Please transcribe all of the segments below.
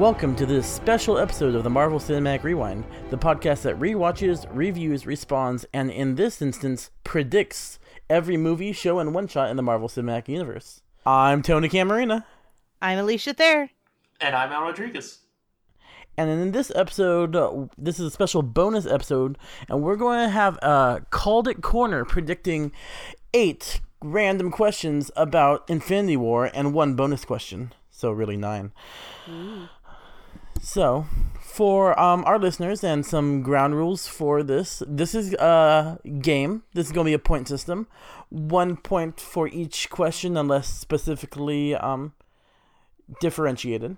Welcome to this special episode of the Marvel Cinematic Rewind, the podcast that rewatches, reviews, respawns, and in this instance, predicts every movie, show, and one shot in the Marvel Cinematic Universe. I'm Tony Camarina, I'm Alicia Thayer. And I'm Al Rodriguez. and in this episode, uh, this is a special bonus episode, and we're going to have a Called It Corner predicting eight random questions about Infinity War and one bonus question. So, really, nine. So, for um, our listeners and some ground rules for this, this is a game. This is going to be a point system. One point for each question, unless specifically um, differentiated.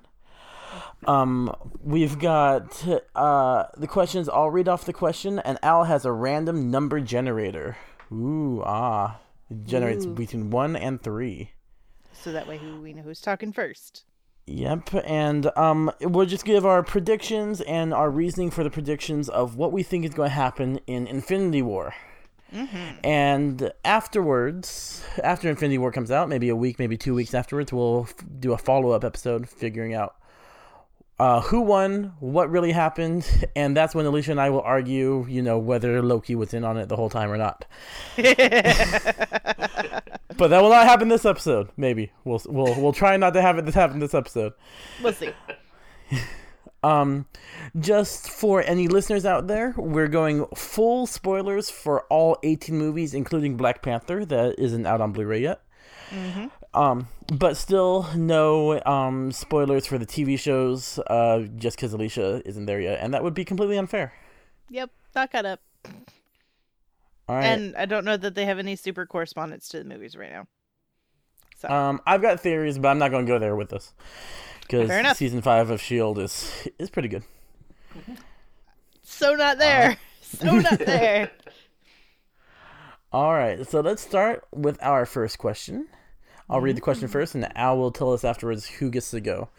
Um, we've got uh, the questions. I'll read off the question, and Al has a random number generator. Ooh, ah. It generates Ooh. between one and three. So that way who we know who's talking first. Yep, and um, we'll just give our predictions and our reasoning for the predictions of what we think is going to happen in Infinity War. And afterwards, after Infinity War comes out, maybe a week, maybe two weeks afterwards, we'll f- do a follow up episode figuring out uh, who won, what really happened, and that's when Alicia and I will argue, you know, whether Loki was in on it the whole time or not. but that will not happen this episode. Maybe we'll we'll we'll try not to have it happen this episode. We'll see. Um, just for any listeners out there, we're going full spoilers for all 18 movies, including Black Panther, that isn't out on Blu-ray yet. Um, but still no um spoilers for the TV shows, uh, just because Alicia isn't there yet, and that would be completely unfair. Yep, that got up. Right. And I don't know that they have any super correspondence to the movies right now. So um, I've got theories, but I'm not going to go there with this because season five of Shield is is pretty good. so not there. so not there. All right, so let's start with our first question. I'll read the question first, and Al will tell us afterwards who gets to go.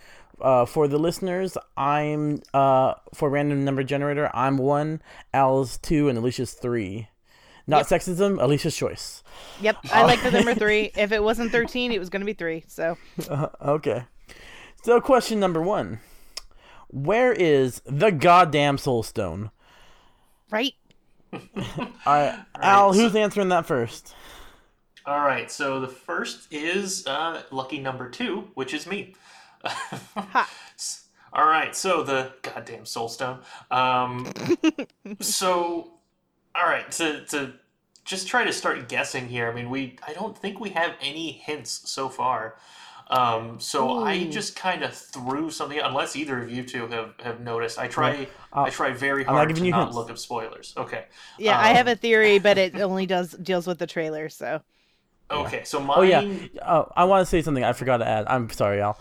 Uh, for the listeners, I'm uh, for random number generator. I'm one, Al's two, and Alicia's three. Not sexism, Alicia's choice. Yep, I like the number three. If it wasn't thirteen, it was going to be three. So Okay. So, question number one: Where is the goddamn Soul Stone? right. All right, Al, so- who's answering that first? All right, so the first is uh, lucky number two, which is me. All right, so the goddamn soulstone. Um, so, all right, to to just try to start guessing here. I mean, we I don't think we have any hints so far. Um, so I just kind of threw something, unless either of you two have, have noticed. I try I'll- I try very I'm not hard to not hints. look up spoilers. Okay, Yeah, I Um, have a theory, but it only does deals with the trailer. So okay. So mine. Oh yeah. Oh, I want to say something I forgot to add. I'm sorry, Al.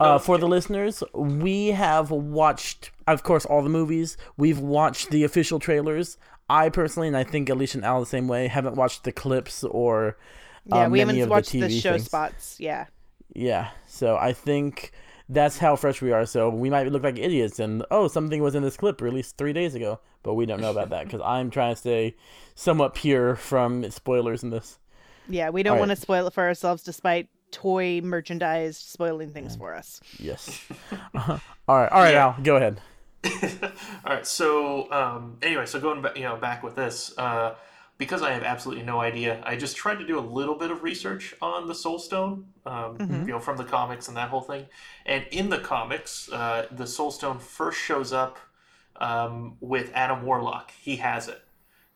Uh, Oh, for the listeners, we have watched, of course, all the movies. We've watched the official trailers. I personally, and I think Alicia and Al the same way, haven't watched the clips or uh, yeah, we many haven't of watched the the, show things. spots. Yeah. Yeah, so I think that's how fresh we are. So we might look like idiots, and oh, something was in this clip released three days ago, but we don't know about that because I'm trying to stay somewhat pure from spoilers in this. Yeah, we don't All want right. to spoil it for ourselves despite toy merchandise spoiling things for us. Yes. all right, all right, Yeah. Al, go ahead. All right. So um, anyway, so going back, you know, back with this, uh, because I have absolutely no idea, I just tried to do a little bit of research on the Soul Stone, um, you know, from the comics and that whole thing. And in the comics, uh, the Soul Stone first shows up um, with Adam Warlock. He has it.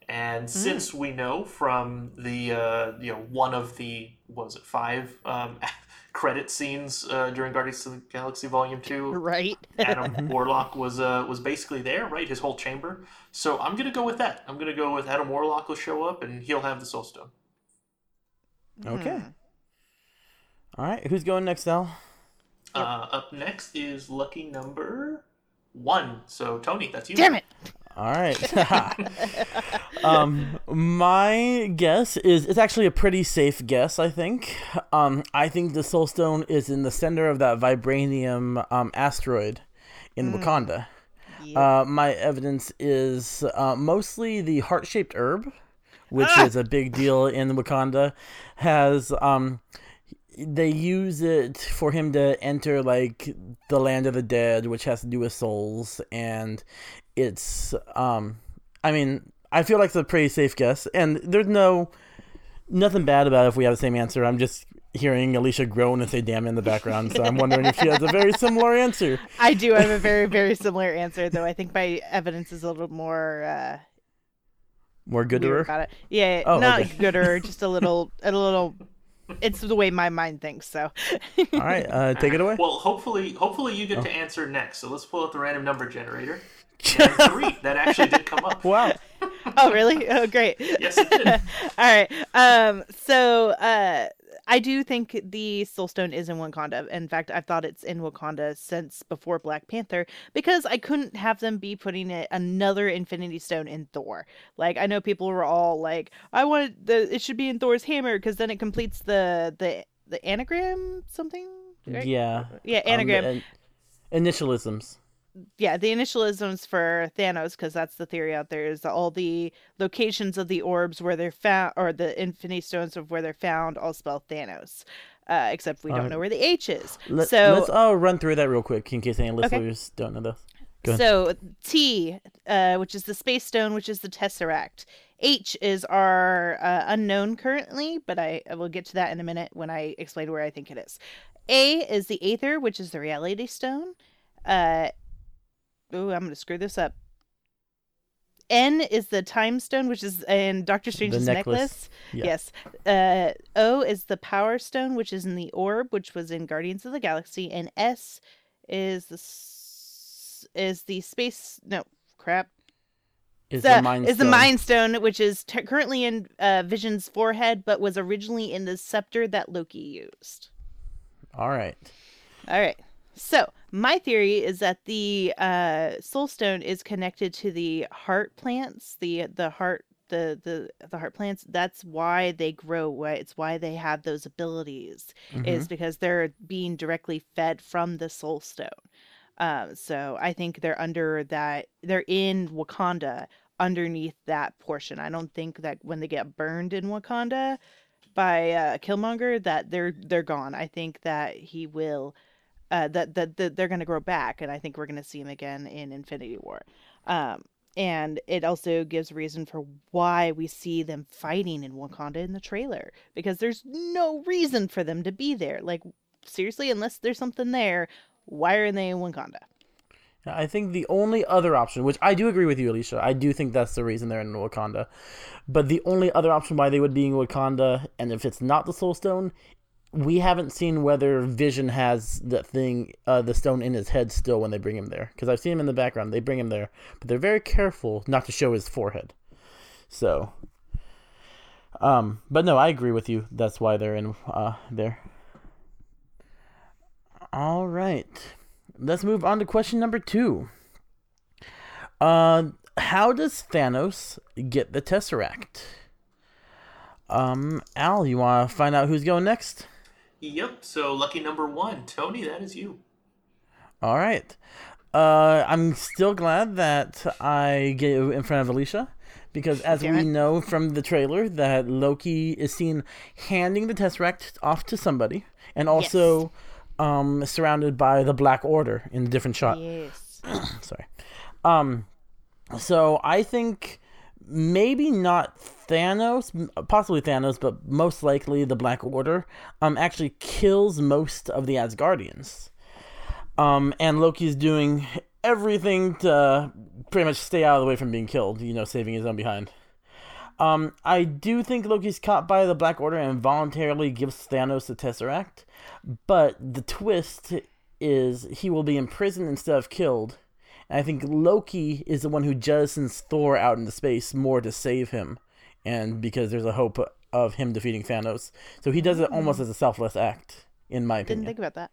And since we know from the uh, you know one of the what was it five um, credit scenes uh, during Guardians of the Galaxy Volume Two, Right? Adam Warlock was uh, was basically there, right? His whole chamber. So I'm gonna go with that. I'm gonna go with Adam Warlock will show up and he'll have the Soul Stone. Okay. All right, who's going next, Al? Uh, up next is lucky number one. So Tony, that's you. Damn it. All right. um, my guess is it's actually a pretty safe guess. I think. Um, I think the Soul Stone is in the center of that vibranium um, asteroid in Wakanda. Yep. Uh, my evidence is uh, mostly the heart-shaped herb, which Ah! is a big deal in Wakanda. Has um, they use it for him to enter like the land of the dead, which has to do with souls, and it's um, I mean, I feel like it's a pretty safe guess, and there's no nothing bad about it if we have the same answer. I'm just hearing Alicia groan and say "damn" in the background, so I'm wondering if she has a very similar answer. I do have a very very similar answer, though. I think my evidence is a little more. Uh, more gooder about it. Yeah, oh, not okay. gooder, just a little, a little. It's the way my mind thinks. So. All right, uh, take it away. Well, hopefully, hopefully you get oh. to answer next. So let's pull out the random number generator. three. That actually did come up. Wow. oh, really? Oh, great. Yes, it did. All right. Um. So, uh, I do think the Soul Stone is in Wakanda. In fact, I've thought it's in Wakanda since before Black Panther because I couldn't have them be putting it another Infinity Stone in Thor. Like I know people were all like, I want the it should be in Thor's hammer because then it completes the the the anagram something. Right? Yeah. Yeah, anagram. Um, initialisms yeah, the initialisms for Thanos, because that's the theory out there, is all the locations of the orbs where they're found, or the Infinity Stones of where they're found, all spell Thanos. Uh, except we don't know where the H is. Let, so let's all run through that real quick in case any listeners okay. don't know this. So T, uh, which is the space stone, which is the tesseract. H is our uh, unknown currently, but I, I, will get to that in a minute when I explain where I think it is. A is the aether, which is the reality stone. Uh, oh, I'm gonna screw this up. N is the time stone, which is in Doctor Strange's necklace. necklace. Yeah. Yes. Uh, o is the power stone, which is in the orb, which was in Guardians of the Galaxy, and S is the is the space. No, crap. Is the, the mind is stone. the mind stone, which is t- currently in uh, Vision's forehead, but was originally in the scepter that Loki used. All right. All right. So my theory is that the uh, soul stone is connected to the heart plants, the the heart the the the heart plants. That's why they grow. Why it's why they have those abilities mm-hmm. is because they're being directly fed from the soul stone. Um, so I think they're under that. They're in Wakanda underneath that portion. I don't think that when they get burned in Wakanda by uh, Killmonger that they're they're gone. I think that he will uh, that, that, that they're going to grow back, and I think we're going to see them again in Infinity War. Um, and it also gives reason for why we see them fighting in Wakanda in the trailer because there's no reason for them to be there. Like seriously, unless there's something there, why are they in Wakanda? I think the only other option, which I do agree with you, Alicia, I do think that's the reason they're in Wakanda. But the only other option why they would be in Wakanda, and if it's not the Soul Stone, we haven't seen whether Vision has that thing, uh, the stone in his head still when they bring him there. Because I've seen him in the background. They bring him there, but they're very careful not to show his forehead. So, um, but no, I agree with you. That's why they're in uh, there. All right, let's move on to question number two. Uh, how does Thanos get the Tesseract? Um, Al, you want to find out who's going next? Yep. So lucky number one, Tony. That is you. All right. Uh, I'm still glad that I get in front of Alicia because, as we know from the trailer, that Loki is seen handing the Tesseract off to somebody, and also yes. um, surrounded by the Black Order in a different shot. Yes. Sorry. Um, so I think maybe not Thanos, possibly Thanos, but most likely the Black Order, um, actually kills most of the Asgardians. Um, and Loki's doing everything to pretty much stay out of the way from being killed, you know, saving his own behind. Um, I do think Loki's caught by the Black Order and voluntarily gives Thanos the Tesseract, but the twist is he will be imprisoned instead of killed. And I think Loki is the one who jettisons Thor out into space more to save him and because there's a hope of him defeating Thanos. So he does it almost as a selfless act, in my opinion. Didn't think about that.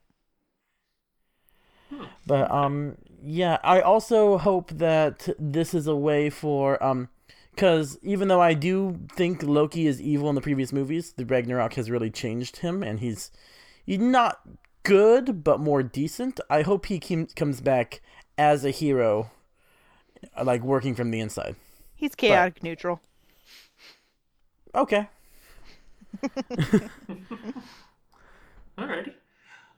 But um, yeah, I also hope that this is a way for um, because even though I do think Loki is evil in the previous movies, the Ragnarok has really changed him, and he's he's not good but more decent. I hope he comes back as a hero, like working from the inside. He's chaotic but, neutral. Okay. Alrighty.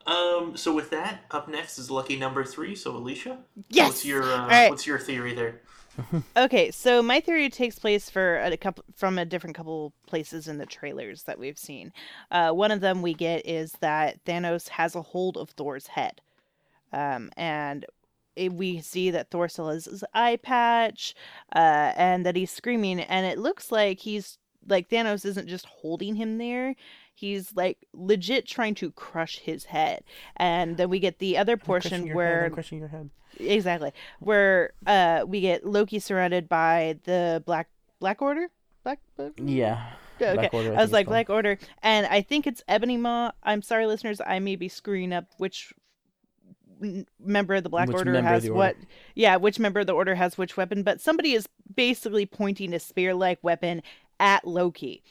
Um, so with that, up next is lucky number three. So Alicia, Yes! what's your uh, right. what's your theory there? Okay, so my theory takes place for a couple from a different couple places in the trailers that we've seen. Uh, one of them we get is that Thanos has a hold of Thor's head, um, and it, we see that Thor still has his eye patch, uh, and that he's screaming, and it looks like he's like Thanos isn't just holding him there. He's like legit trying to crush his head, and then we get the other portion where head, crushing your head. exactly where uh we get loki surrounded by the black black order black Black- Yeah. okay Black Order, I i, was like black order and i think it's ebony maw i'm sorry listeners i may be screwing up which member of the black Which order has order. what yeah which member of the order has which weapon but somebody is basically pointing a spear like weapon at loki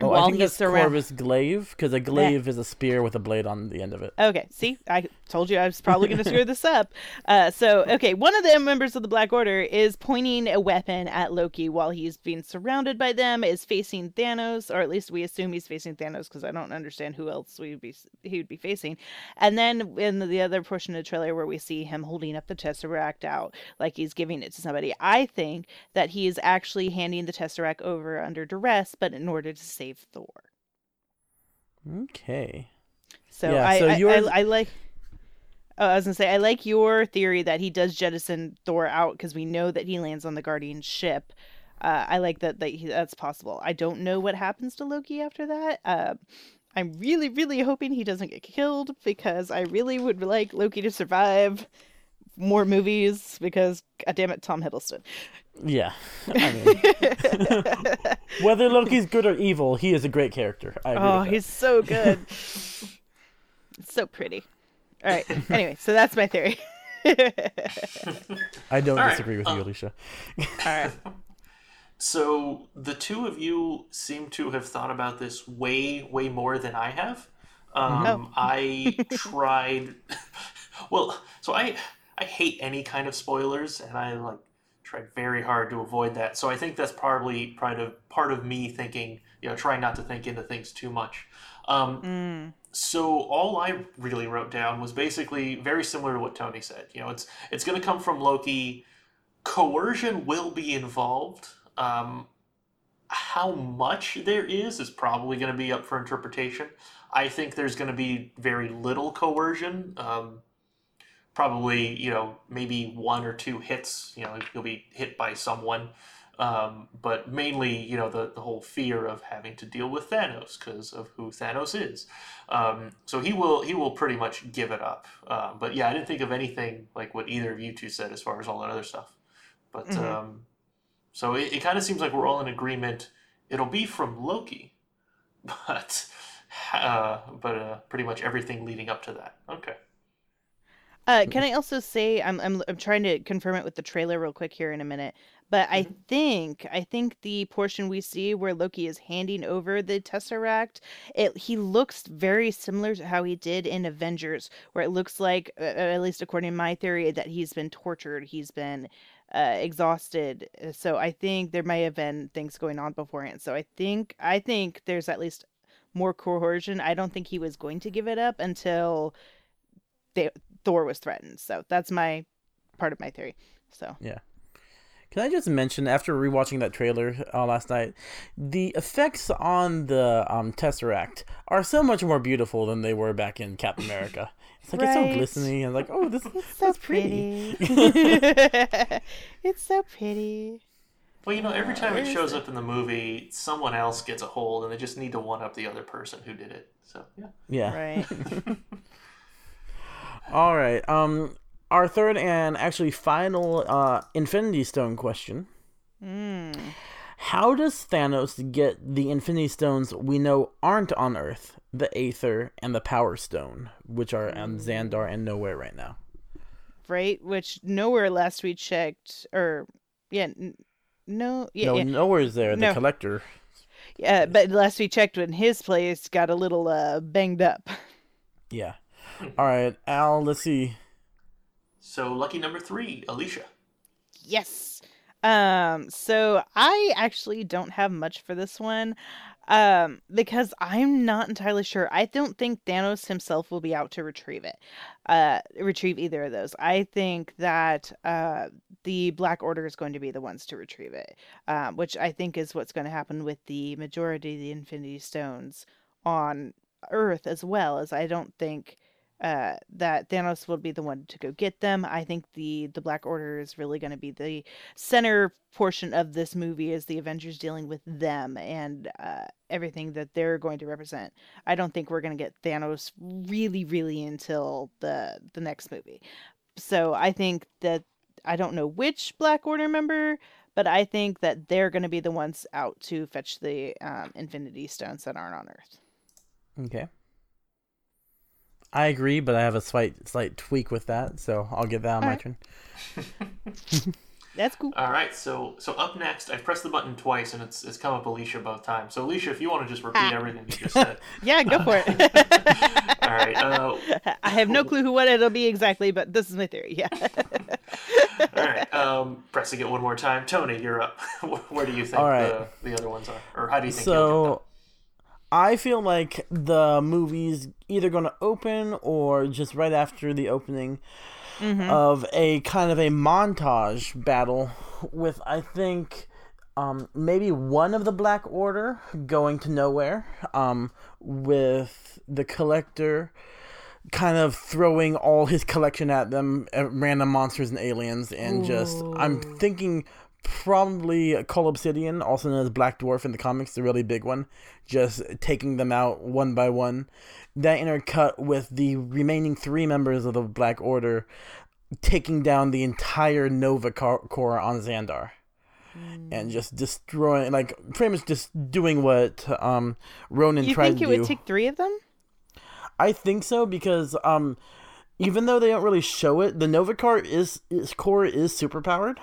Oh, while I think he's that's surround- Corvus Glaive, because a glaive is a spear with a blade on the end of it. Okay, see, I told you I was probably going to screw this up. Uh, so, okay, one of the members of the Black Order is pointing a weapon at Loki while he's being surrounded by them, is facing Thanos, or at least we assume he's facing Thanos because I don't understand who else we would be he would be facing. And then in the other portion of the trailer where we see him holding up the Tesseract out like he's giving it to somebody, I think that he is actually handing the Tesseract over under duress, but in order to save Thor. Okay. So Yeah, I, so I, I, I like. Oh, I was gonna say I like your theory that he does jettison Thor out because we know that he lands on the Guardian ship. Uh, I like that that he, that's possible. I don't know what happens to Loki after that. Uh, I'm really, really hoping he doesn't get killed because I really would like Loki to survive more movies because God damn it, Tom Hiddleston. Yeah. I mean, whether Loki's good or evil, he is a great character. I agree Oh, he's so good. so pretty. All right. Anyway, so that's my theory. I don't All right, disagree with you, uh, Alicia. All right. So the two of you seem to have thought about this way, way more than I have. Um, Oh. I tried. well, so I I hate any kind of spoilers, and I like tried very hard to avoid that. So I think that's probably part of part of me thinking, you know, trying not to think into things too much. Um, Mm. so all I really wrote down was basically very similar to what Tony said. You know, it's it's going to come from Loki. Coercion will be involved. Um, how much there is is probably going to be up for interpretation. I think there's going to be very little coercion. Um, probably, you know, maybe one or two hits. You know, you'll be hit by someone. Um, but mainly, you know, the, the whole fear of having to deal with Thanos because of who Thanos is. Um, so he will he will pretty much give it up. Um, but yeah, I didn't think of anything like what either of you two said as far as all that other stuff. But Mhm. um, so it, it kind of seems like we're all in agreement. It'll be from Loki, but uh, but uh, pretty much everything leading up to that. Okay. Uh, can I also say I'm, I'm I'm trying to confirm it with the trailer real quick here in a minute, but I think I think the portion we see where Loki is handing over the Tesseract, it he looks very similar to how he did in Avengers, where it looks like, uh, at least according to my theory, that he's been tortured, he's been uh, exhausted. Uh, So I think there may have been things going on beforehand. So I think I think there's at least more coercion. I don't think he was going to give it up until they, Thor was threatened. So that's my part of my theory. So yeah. Can I just mention, after rewatching that trailer uh, last night, the effects on the um, Tesseract are so much more beautiful than they were back in Captain America. It's like it's so glistening and like, oh, this so that's pretty. it's so pretty. Well, you know, every time it shows up in the movie, someone else gets a hold, and they just need to one up the other person who did it. So yeah. Yeah. Right. All right. Um, our third and actually final uh, Infinity Stone question: Mm. How does Thanos get the Infinity Stones we know aren't on Earth, the Aether and the Power Stone, which are on Xandar and nowhere right now? Right. Which nowhere last we checked, or yeah, n- no, yeah, no, yeah, nowhere's there. The No. Collector. yeah. But last we checked, when his place got a little uh banged up. Yeah. All right, Al. Let's see. So lucky number three, Alicia. Yes. Um, so I actually don't have much for this one. Um, because I'm not entirely sure. I don't think Thanos himself will be out to retrieve it. Uh, retrieve either of those. I think that uh, the Black Order is going to be the ones to retrieve it, um, which I think is what's going to happen with the majority of the Infinity Stones on Earth as well. As I don't think uh, that Thanos will be the one to go get them. I think the the Black Order is really going to be the center portion of this movie is the Avengers dealing with them and uh, everything that they're going to represent. I don't think we're going to get Thanos really, really until the the next movie. So I think that I don't know which Black Order member, but I think that they're going to be the ones out to fetch the um, Infinity Stones that aren't on Earth. Okay. I agree, but I have a slight slight tweak with that, so I'll give that on All my right. turn. That's cool. All right, so so up next, I've pressed the button twice and it's it's come up Alicia both times. So Alicia, if you want to just repeat Ah. everything you just said. Yeah, go for it. All right. Uh, I have no clue who what it'll be exactly, but this is my theory. Yeah. all right. Um, pressing it one more time. Tony, you're up. Where do you think All right. the, the other ones are, or how do you think? you'll get So I feel like the movie's either going to open or just right after the opening of a kind of a montage battle with I think um, maybe one of the Black Order going to nowhere um, with the collector kind of throwing all his collection at them, uh, random monsters and aliens, and just I'm thinking probably Cull Obsidian, also known as Black Dwarf in the comics, the really big one, just taking them out one by one. That intercut with the remaining three members of the Black Order taking down the entire Nova Corps on Xandar. And just destroying, like, pretty much just doing what um, Ronan you tried think to it would take three of them? I think so because um, even though they don't really show it, the Nova Corps is its core is superpowered.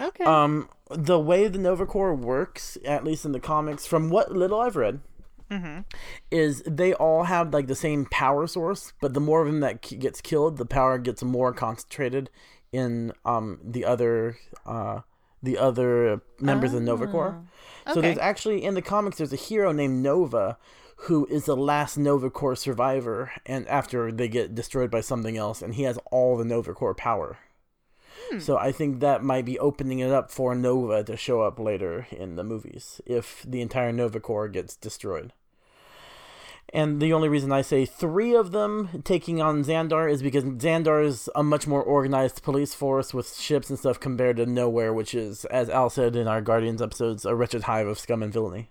Okay. Um, the way the Nova Corps works, at least in the comics, from what little I've read, is they all have like the same power source, but the more of them that k- gets killed, the power gets more concentrated in um the other uh the other members of the Nova Corps. So there's actually in the comics there's a hero named Nova who is the last Nova Corps survivor and after they get destroyed by something else and he has all the Nova Corps power. So I think that might be opening it up for Nova to show up later in the movies if the entire Nova Corps gets destroyed. And the only reason I say three of them taking on Xandar is because Xandar is a much more organized police force with ships and stuff compared to Nowhere, which is, as Al said in our Guardians episodes, a wretched hive of scum and villainy.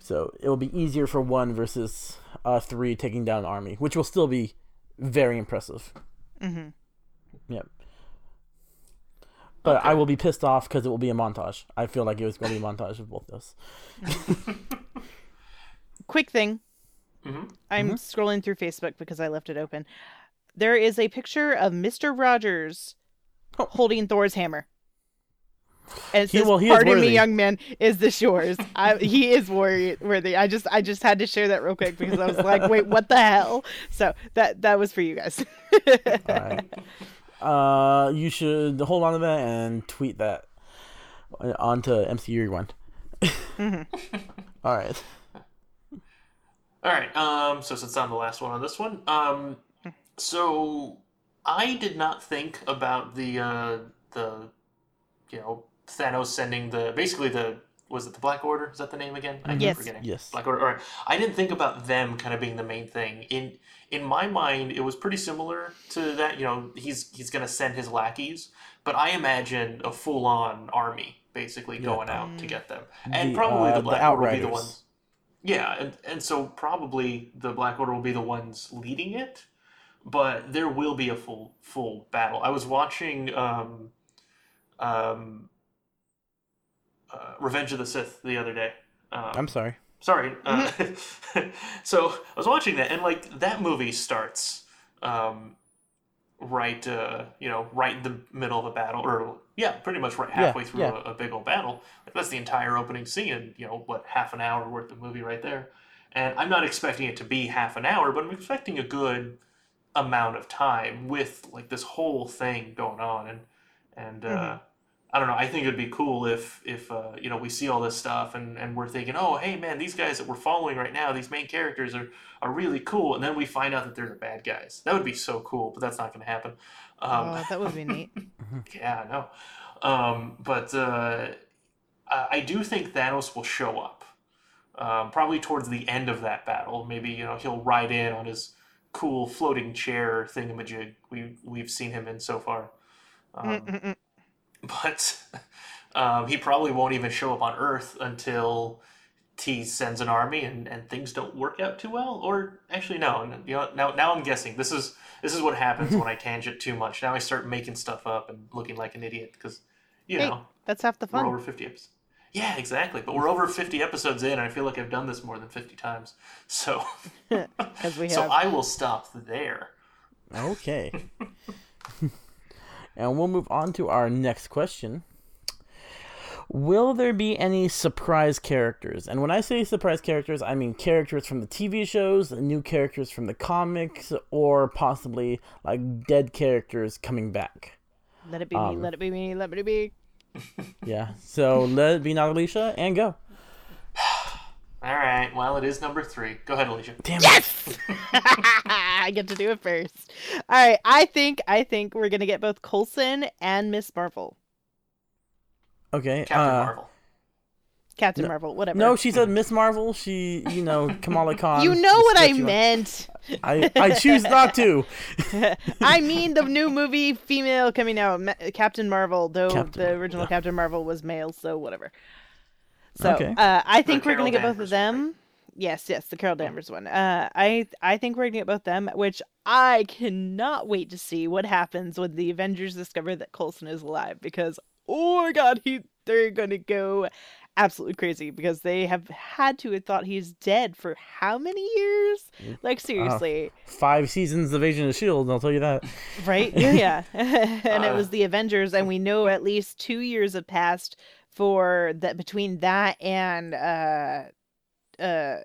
So it'll be easier for one versus uh, three taking down an army, which will still be very impressive. hmm Yep. But Okay. I will be pissed off because it will be a montage. I feel like it was going to be a montage of both those. Quick thing. Mhm. I'm scrolling through Facebook because I left it open. There is a picture of Mr. Rogers Oh. holding Thor's hammer. And it He- says, well, he "Pardon me, young man. Is this yours?" I, he is worthy. Worthy. I just, I just had to share that real quick because I was like, "Wait, what the hell?" So that that was for you guys. All right. Uh, you should hold on to that and tweet that onto MCU Rewind. All right. All right. Um. So since I'm the last one on this one, um, so I did not think about the uh the, you know, Thanos sending the basically the was it the Black Order? Is that the name again? I keep Yes. forgetting. Yes. Black Order. All right. I didn't think about them kind of being the main thing. In in my mind, it was pretty similar to that. You know, he's he's gonna send his lackeys, but I imagine a full on army basically going out to get them, and The, probably uh, the the Black Order will be the ones. Yeah, and, and so probably the Black Order will be the ones leading it, but there will be a full full battle. I was watching um, um, uh, Revenge of the Sith the other day. Um, I'm sorry. sorry. Uh, so I was watching that, and like that movie starts um, right, uh, you know, right in the middle of a battle, or yeah, pretty much right Yeah, halfway through yeah. a, a big old battle. Like that's the entire opening scene, you know, what half an hour worth of movie right there. And I'm not expecting it to be half an hour, but I'm expecting a good amount of time with like this whole thing going on, and and uh, I don't know. I think it'd be cool if if uh, you know we see all this stuff and, and we're thinking, oh hey man, these guys that we're following right now, these main characters are, are really cool, and then we find out that they're the bad guys. That would be so cool, but that's not going to happen. Um, oh, that would be neat. yeah, I know. Um, but uh, I do think Thanos will show up, um, probably towards the end of that battle. Maybe you know he'll ride in on his cool floating chair thingamajig we we've seen him in so far. Um, but um, he probably won't even show up on Earth until T sends an army and, and things don't work out too well. Or actually, no. You know, now now I'm guessing this is this is what happens when I tangent too much. Now I start making stuff up and looking like an idiot because you hey, know that's half the fun. We're over fifty episodes. Yeah, exactly. But we're over fifty episodes in, and I feel like I've done this more than fifty times. So, As we have. so I will stop there. Okay. And we'll move on to our next question. Will there be any surprise characters? And when I say surprise characters, I mean characters from the TV shows, new characters from the comics, or possibly like dead characters coming back. Let it be me, um, let it be me, let it be. yeah. So let it be not Alicia and go. All right. Well, it is number three. Go ahead, Alicia. Damn yes! I get to do it first. All right. I think I think we're gonna get both Coulson and Miss Marvel. Okay. Captain uh, Marvel. Captain No- Marvel, whatever. No, she said Miss Marvel. She, you know, Kamala Khan. you know what I sketchy one. meant. I, I choose not to. I mean the new movie female coming out, Captain Marvel. Though Captain the Marvel, original yeah. Captain Marvel was male, so whatever. So Okay. uh, I think we're gonna Carol get both of one, them. Yes, yes, the Carol Danvers one. Uh, I I think we're gonna get both them, which I cannot wait to see what happens when the Avengers discover that Coulson is alive. Because oh my God, he they're gonna go absolutely crazy because they have had to have thought he's dead for how many years? Like seriously. Five seasons of Agent of Shield. I'll tell you that. Right? Yeah, yeah. and it Uh. was the Avengers, and we know at least two years have passed for that between that and uh uh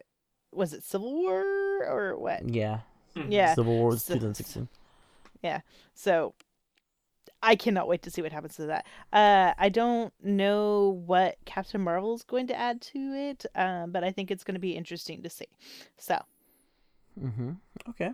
was it Civil War or what? Yeah. Yeah. Civil War was So- 2016. So I cannot wait to see what happens to that. Uh I don't know what Captain Marvel's going to add to it, um, but I think it's going to be interesting to see. So Mm-hmm. Okay.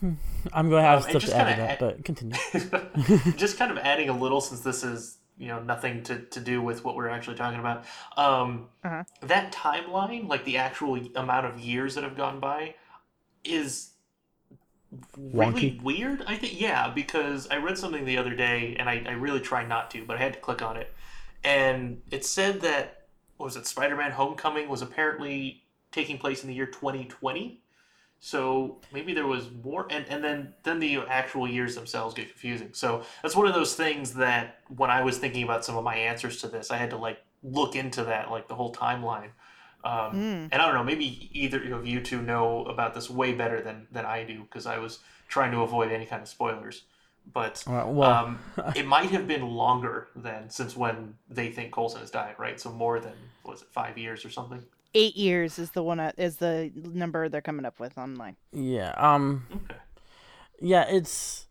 Hmm. I'm going to have Um, stuff to add to kinda that, add- but continue. just kind of adding a little since this is you know nothing to, to do with what we're actually talking about um, Uh-huh. that timeline like the actual amount of years that have gone by is really Wonky. weird i think yeah because i read something the other day and I, I really try not to but i had to click on it and it said that what was it spider-man homecoming was apparently taking place in the year 2020 so maybe there was more, and, and then then the actual years themselves get confusing. So that's one of those things that when I was thinking about some of my answers to this, I had to like look into that, like the whole timeline. Um, Mm. And I don't know, maybe either of you two know about this way better than than I do because I was trying to avoid any kind of spoilers. But right, well, um, it might have been longer than since when they think Coulson has died, right? So more than was it five years or something? Eight years is the one uh, is the number they're coming up with online. yeah. Um. Okay. Yeah, it's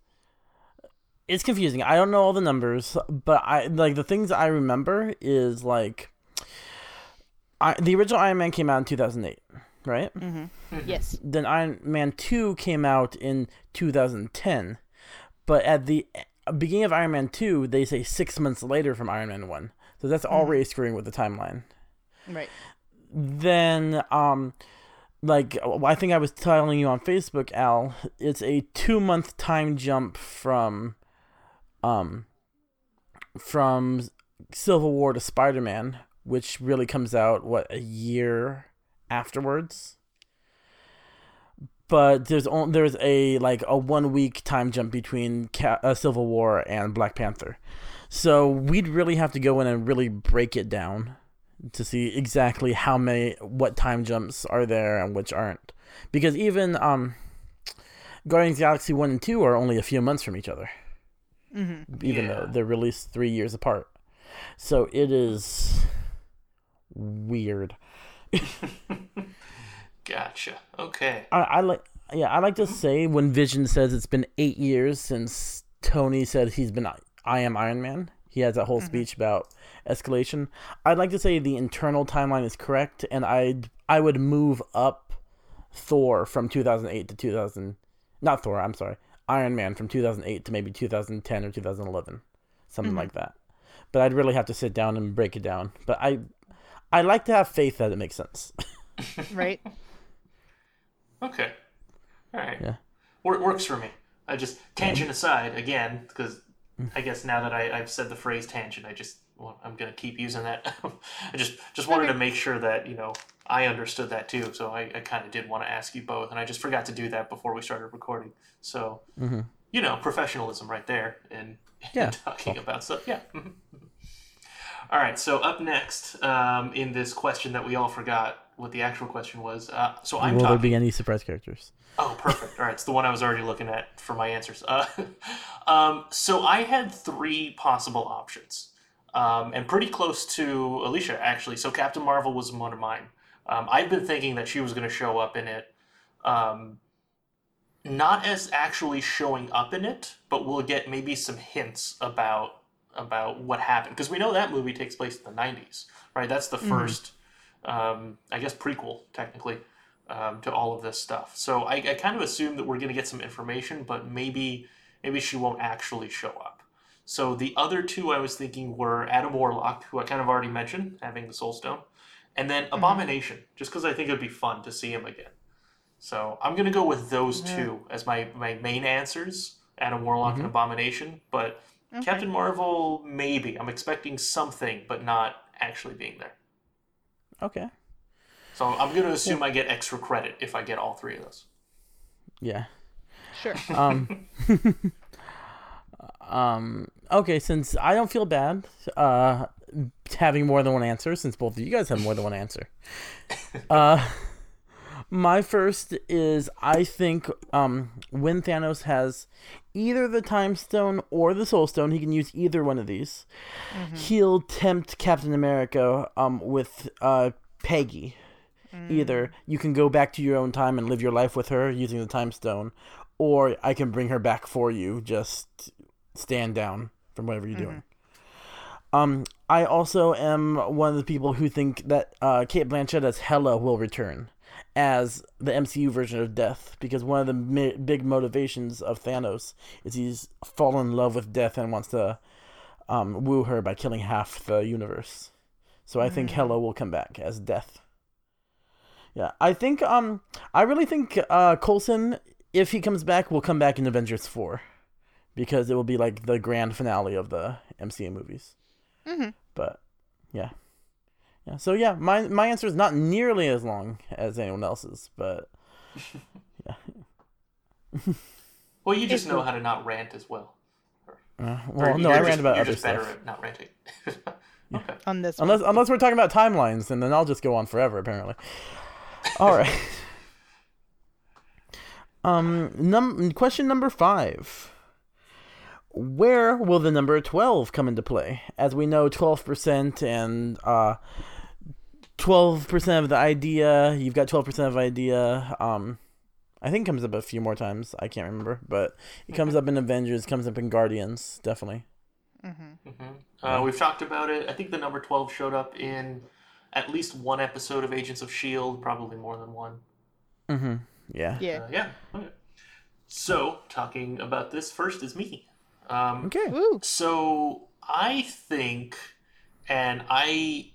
it's confusing. I don't know all the numbers, but I like the things I remember is like I, the original Iron Man came out in 2008, right? Mm-hmm. Yes. Then Iron Man 2 came out in 2010. But at the beginning of Iron Man 2, they say 6 months later from Iron Man 1. So that's already screwing with the timeline. Right. Then um like I think I was telling you on Facebook, Al, it's a 2 month time jump from um from Civil War to Spider-Man, which really comes out what a year afterwards. But there's on, there's a like a one week time jump between Ca- uh, Civil War and Black Panther, so we'd really have to go in and really break it down to see exactly how many what time jumps are there and which aren't, because even um, Guardians Galaxy one and two are only a few months from each other Mm-hmm. even Yeah. though they're released three years apart. So it is weird. Gotcha. Okay. I, I like, yeah, I like to say when Vision says it's been eight years since Tony said he's been I am Iron Man. He has that whole speech about escalation. I'd like to say the internal timeline is correct, and I'd I would move up Thor from 2008 to 2000. Not Thor. I'm sorry. Iron Man from 2008 to maybe 2010 or 2011, something mm-hmm. like that. But I'd really have to sit down and break it down. But I I like to have faith that it makes sense. Right? Okay. All right. Yeah. Wor- works for me. I just tangent aside again because mm. I guess now that I, I've said the phrase tangent, I just well, I'm gonna keep using that. I just just wanted to make sure that you know I understood that too. So I, I kind of did want to ask you both, and I just forgot to do that before we started recording. So you know, professionalism right there, and Yeah. talking about stuff. Yeah. All right. So up next, um, in this question that we all forgot what the actual question was. Uh, so I'm Will there talking. be any surprise characters? Oh, perfect. All right, it's the one I was already looking at for my answers. Uh, um, so I had three possible options, um, and pretty close to Alicia actually. So Captain Marvel was one of mine. Um, I've been thinking that she was going to show up in it, um, not as actually showing up in it, but we'll get maybe some hints about about what happened because we know that movie takes place in the '90s, right? That's the first, um, I guess, prequel technically um, to all of this stuff. So I, I kind of assume that we're going to get some information, but maybe maybe she won't actually show up. So the other two I was thinking were Adam Warlock, who I kind of already mentioned, having the Soul Stone, and then Abomination, just because I think it'd be fun to see him again. So I'm going to go with those two as my, my main answers Adam Warlock and Abomination, but Captain Marvel, maybe. I'm expecting something, but not actually being there. Okay. So I'm going to assume I get extra credit if I get all three of those. Yeah. Sure. Um. um. Okay. Since I don't feel bad, uh, having more than one answer, since both of you guys have more than one answer, uh, my first is I think um when Thanos has either the Time Stone or the Soul Stone, he can use either one of these. He'll tempt Captain America um with uh Peggy. Either you can go back to your own time and live your life with her using the time stone, or I can bring her back for you. Just stand down from whatever you're doing. Um, I also am one of the people who think that uh, Cate Blanchett as Hela will return as the MCU version of Death, because one of the mi- big motivations of Thanos is he's fallen in love with Death and wants to um, woo her by killing half the universe. So I think Hela will come back as Death. Yeah, I think um I really think uh Coulson if he comes back will come back in Avengers 4 because it will be like the grand finale of the MCU movies. hmm But yeah. Yeah, so yeah, my my answer is not nearly as long as anyone else's, but yeah. Well, you just know how to not rant as well. uh, well, no, you're I just- rant about you're other just better stuff. at not ranting. okay. On this one. Unless unless we're talking about timelines, and then I'll just go on forever apparently. All right. Um, num question number five. Where will the number twelve come into play? As we know, twelve percent and uh, twelve percent of the idea. You've got twelve percent of idea. Um, I think it comes up a few more times. I can't remember, but it comes up in Avengers. Comes up in Guardians. Definitely. Uh, we've talked about it. I think the number 12 showed up in at least one episode of Agents of S.H.I.E.L.D., probably more than one. Mm-hmm. Yeah. yeah. Uh, yeah. Okay. So, talking about this first is me. Um, Okay. Woo. So I think, and I,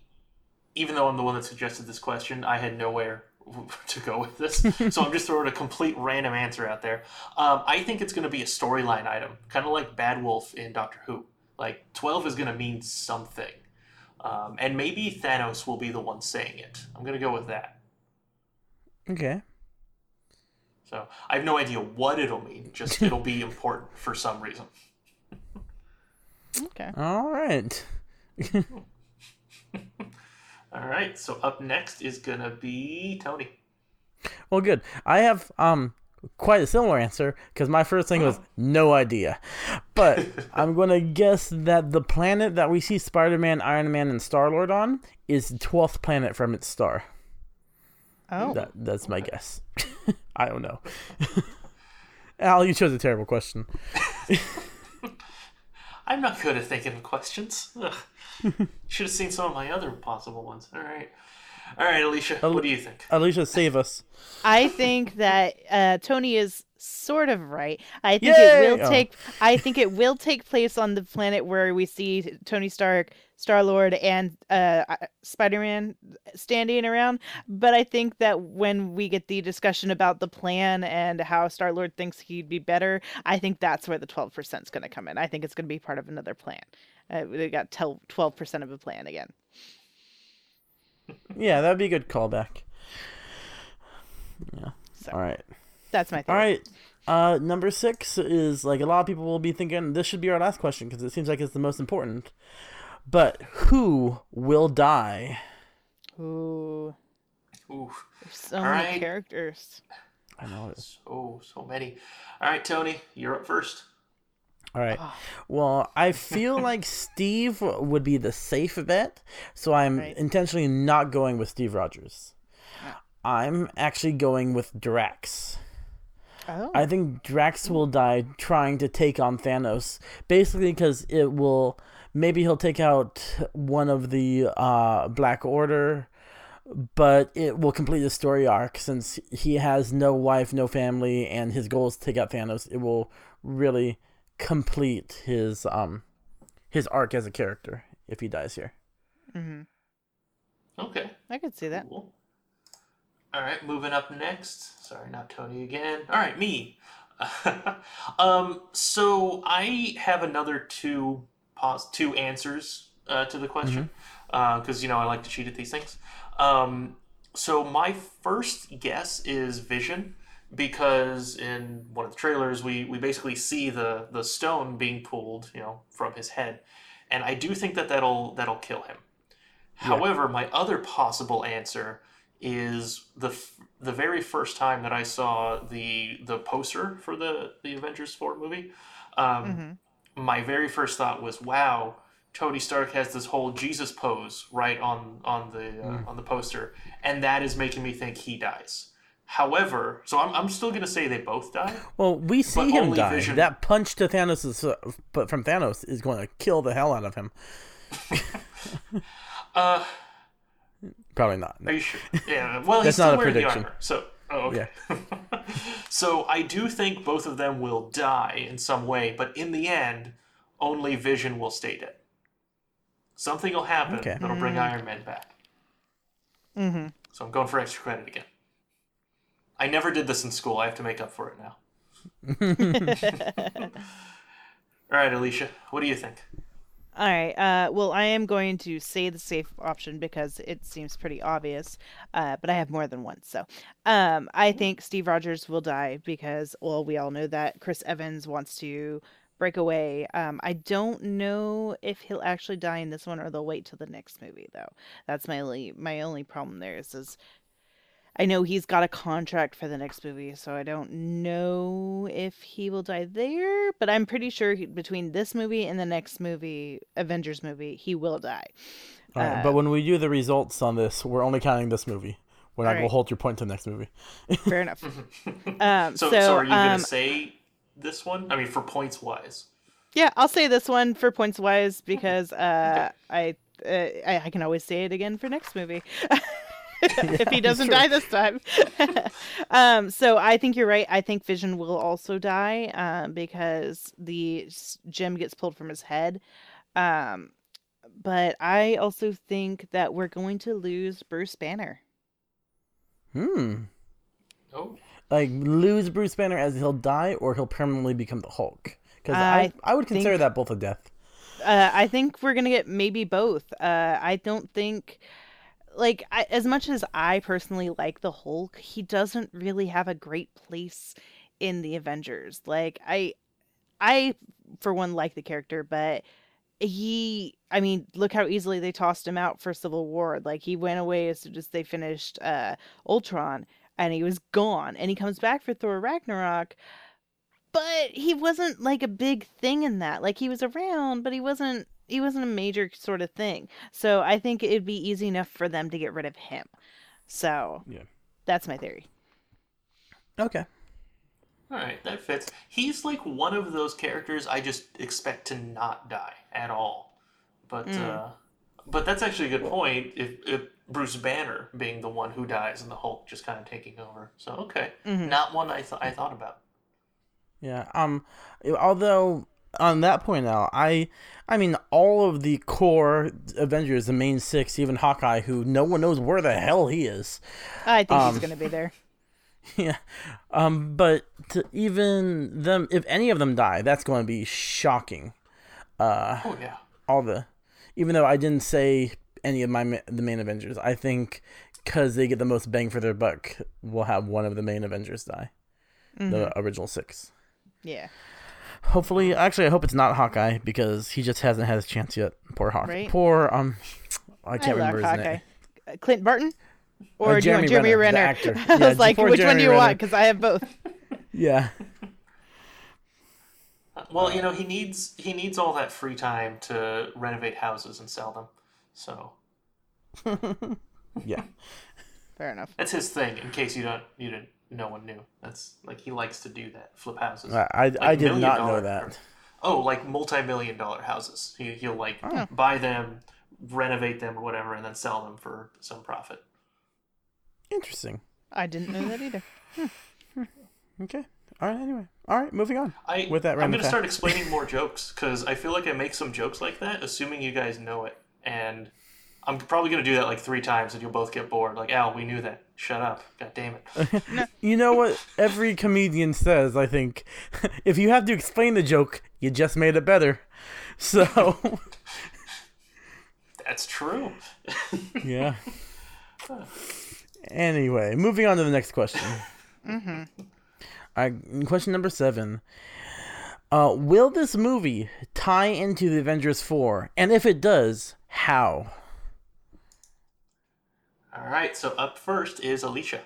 even though I'm the one that suggested this question, I had nowhere to go with this. so I'm just throwing a complete random answer out there. Um, I think it's going to be a storyline item, kind of like Bad Wolf in Doctor Who. Like 12 is going to mean something. Um, and maybe Thanos will be the one saying it. I'm going to go with that. Okay. So I have no idea what it'll mean, just it'll be important for some reason. Okay. All right. All right, so up next is going to be Tony. Well, good. I have um quite a similar answer because my first thing was no idea, but I'm gonna guess that the planet that we see Spider-Man, Iron Man, and Star Lord on is the twelfth planet from its star. Oh. That that's my guess. I don't know. Al, you chose a terrible question. I'm not good at thinking of questions. Should have seen some of my other possible ones. All right. All right, Alicia, what do you think? Alicia, save us. I think that uh, Tony is sort of right. I think Yay! it will Oh. take. I think it will take place on the planet where we see Tony Stark, Star Lord, and uh, Spider Man standing around. But I think that when we get the discussion about the plan and how Star Lord thinks he'd be better, I think that's where the twelve percent is going to come in. I think it's going to be part of another plan. Uh, they got twelve percent of a plan again. Yeah, that'd be a good callback. Yeah. So All right. That's my All All right. Uh, number six is like a lot of people will be thinking this should be our last question because it seems like it's the most important. But who will die? Ooh, Ooh, there's so All many right. characters. I know it is. so so many. All right, Tony, you're up first. All right. Well, I feel like Steve would be the safe bet, so I'm Right. intentionally not going with Steve Rogers. I'm actually going with Drax. Oh, I think Drax will die trying to take on Thanos, basically because it will. Maybe he'll take out one of the uh, Black Order, but it will complete the story arc since he has no wife, no family, and his goal is to take out Thanos. It will really complete his um his arc as a character if he dies here. Mm-hmm. Okay. I could see that. Cool. All right, moving up next. Sorry, not Tony again. All right, me. um, so I have another two pos- two answers uh, to the question because you know I like to cheat at these things. Um, so my first guess is Vision because in one of the trailers we, we basically see the the stone being pulled you know from his head, and I do think that that'll that'll kill him. However, my other possible answer is the f- the very first time that I saw the the poster for the the Avengers Four movie. Um, My very first thought was, "Wow, Tony Stark has this whole Jesus pose right on on the uh, on the poster, and that is making me think he dies." However, so I'm, I'm still gonna say they both die. Well, we see him die. Vision- That punch to Thanos is, uh, but from Thanos is going to kill the hell out of him. Uh, Probably not. Are you sure? Yeah. Well, That's he's still not a wearing prediction. the armor. So, oh, okay. so I do think both of them will die in some way, but in the end, only Vision will stay dead. Something will happen Okay. that'll bring Iron Man back. Mm-hmm. So I'm going for extra credit again. I never did this in school. I have to make up for it now. All right, Alicia, what do you think? All right. Uh, well, I am going to say the safe option because it seems pretty obvious, uh, but I have more than one. So, um, I think Steve Rogers will die because, well, we all know that Chris Evans wants to break away. Um, I don't know if he'll actually die in this one or they'll wait till the next movie, though. That's my only my only problem there is, is I know he's got a contract for the next movie, so I don't know if he will die there, but I'm pretty sure he, between this movie and the next movie, Avengers movie, he will die. All right, Uh, but when we do the results on this, we're only counting this movie. We're not All going to hold your point to the next movie. Fair enough. Um, So, so, so, are you um, going to say this one? I mean, for points wise. yeah, I'll say this one for points wise because uh, I, uh, I I can always say it again for next movie. if he doesn't true. die this time. um, so I think you're right. I think Vision will also die um, because the s- gem gets pulled from his head. Um, but I also think that we're going to lose Bruce Banner. Hmm. Oh, Like lose Bruce Banner as he'll die, or he'll permanently become the Hulk. Because I, I I would consider think- that both a death. Uh, I think we're gonna get maybe both. Uh, I don't think, like, I, as much as I personally like the Hulk, he doesn't really have a great place in the Avengers. Like, I, I for one like the character, but he, I mean, look how easily they tossed him out for Civil War. Like, he went away as soon as they finished uh, Ultron, and he was gone. And he comes back for Thor Ragnarok but he wasn't like a big thing in that like he was around but he wasn't he wasn't a major sort of thing so i think it'd be easy enough for them to get rid of him so Yeah. that's my theory Okay. All right, that fits. He's like one of those characters I just expect to not die at all. But uh, but that's actually a good point. If, if Bruce Banner being the one who dies and the Hulk just kind of taking over, so okay, not one I thought I thought about. Yeah. Um. Although on that point now, I, I mean, all of the core Avengers, the main six, even Hawkeye, who no one knows where the hell he is. I think Um, he's gonna be there. Yeah. Um. But to even them, if any of them die, that's going to be shocking. Uh, Oh yeah, All the, even though I didn't say any of my ma- the main Avengers, I think because they get the most bang for their buck, we'll have one of the main Avengers die. The original six. Yeah. Hopefully, actually, I hope it's not Hawkeye because he just hasn't had his chance yet. Poor Hawkeye. Right. Poor um, I I can't love remember his Hawkey. name. Uh, Clint Barton? Or Uh, do you want Jeremy Jeremy Renner, Renner? actor. I Yeah, was like, before which one do you Renner. want? Because I have both. Yeah. well you know he needs he needs all that free time to renovate houses and sell them. So Yeah. Fair enough. that's his thing. In case you don't you didn't no one knew. That's like he likes to do that. Flip houses. I I, I did million not know dollar- that. Oh, like multi-million dollar houses. He, he'll like oh. buy them, renovate them or whatever, and then sell them for some profit. Interesting. I didn't know that either. Hmm. Okay. All right. Anyway. All right. Moving on. I, With that I'm going to fact. start explaining more jokes because I feel like I make some jokes like that, assuming you guys know it, and I'm probably going to do that like three times, and you'll both get bored. Like, Al, we knew that. Shut up. God damn it. You know what every comedian says? I think if you have to explain the joke, you just made it better. So That's true. yeah. Anyway, moving on to the next question. Mm-hmm. All right, question number seven. Uh, will this movie tie into the Avengers 4? And if it does, how? All right. So up first is Alicia.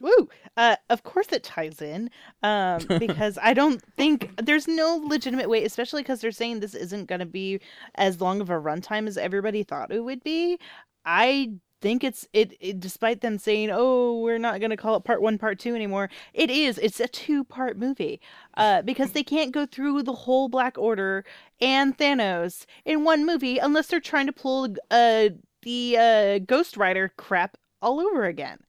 Woo! Uh, of course it ties in, um, because I don't think there's no legitimate way, especially because they're saying this isn't going to be as long of a runtime as everybody thought it would be. I think it's it, it despite them saying, "Oh, we're not going to call it part one, part two anymore." It is. It's a two-part movie, uh, because they can't go through the whole Black Order and Thanos in one movie unless they're trying to pull uh the uh Ghost Rider crap all over again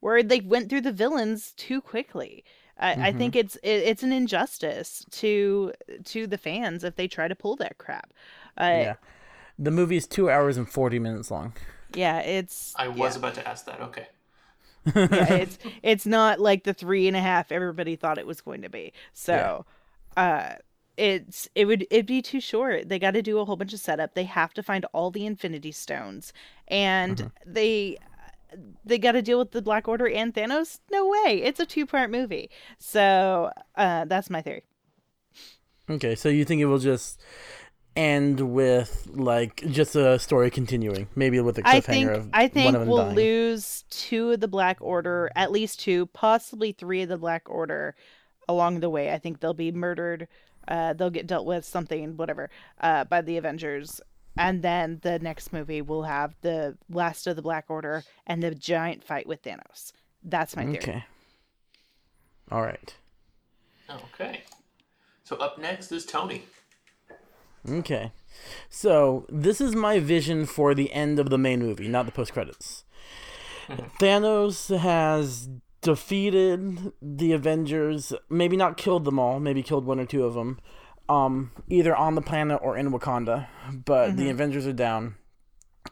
where they went through the villains too quickly. I, I think it's it, it's an injustice to to the fans if they try to pull that crap. Uh, Yeah. yeah. The movie is two hours and 40 minutes long. Yeah, it's I was yeah. about to ask that. Okay. yeah, it's it's not like the three and a half everybody thought it was going to be. So, uh, it's it would it'd be too short. They got to do a whole bunch of setup. They have to find all the Infinity Stones, and they they got to deal with the Black Order and Thanos. No way. It's a two part movie. So, uh, that's my theory. Okay, so you think it will just end with like just a story continuing, maybe with a cliffhanger I think of I think we'll dying. lose two of the Black Order, at least two, possibly three of the Black Order along the way. I think they'll be murdered. Uh, they'll get dealt with something, whatever, uh, by the Avengers. And then the next movie will have the last of the Black Order and the giant fight with Thanos. That's my theory. Okay. All right. Okay. So up next is Tony. Okay. So this is my vision for the end of the main movie, not the post credits. Thanos has defeated the Avengers, maybe not killed them all, maybe killed one or two of them, um, either on the planet or in Wakanda. But the Avengers are down,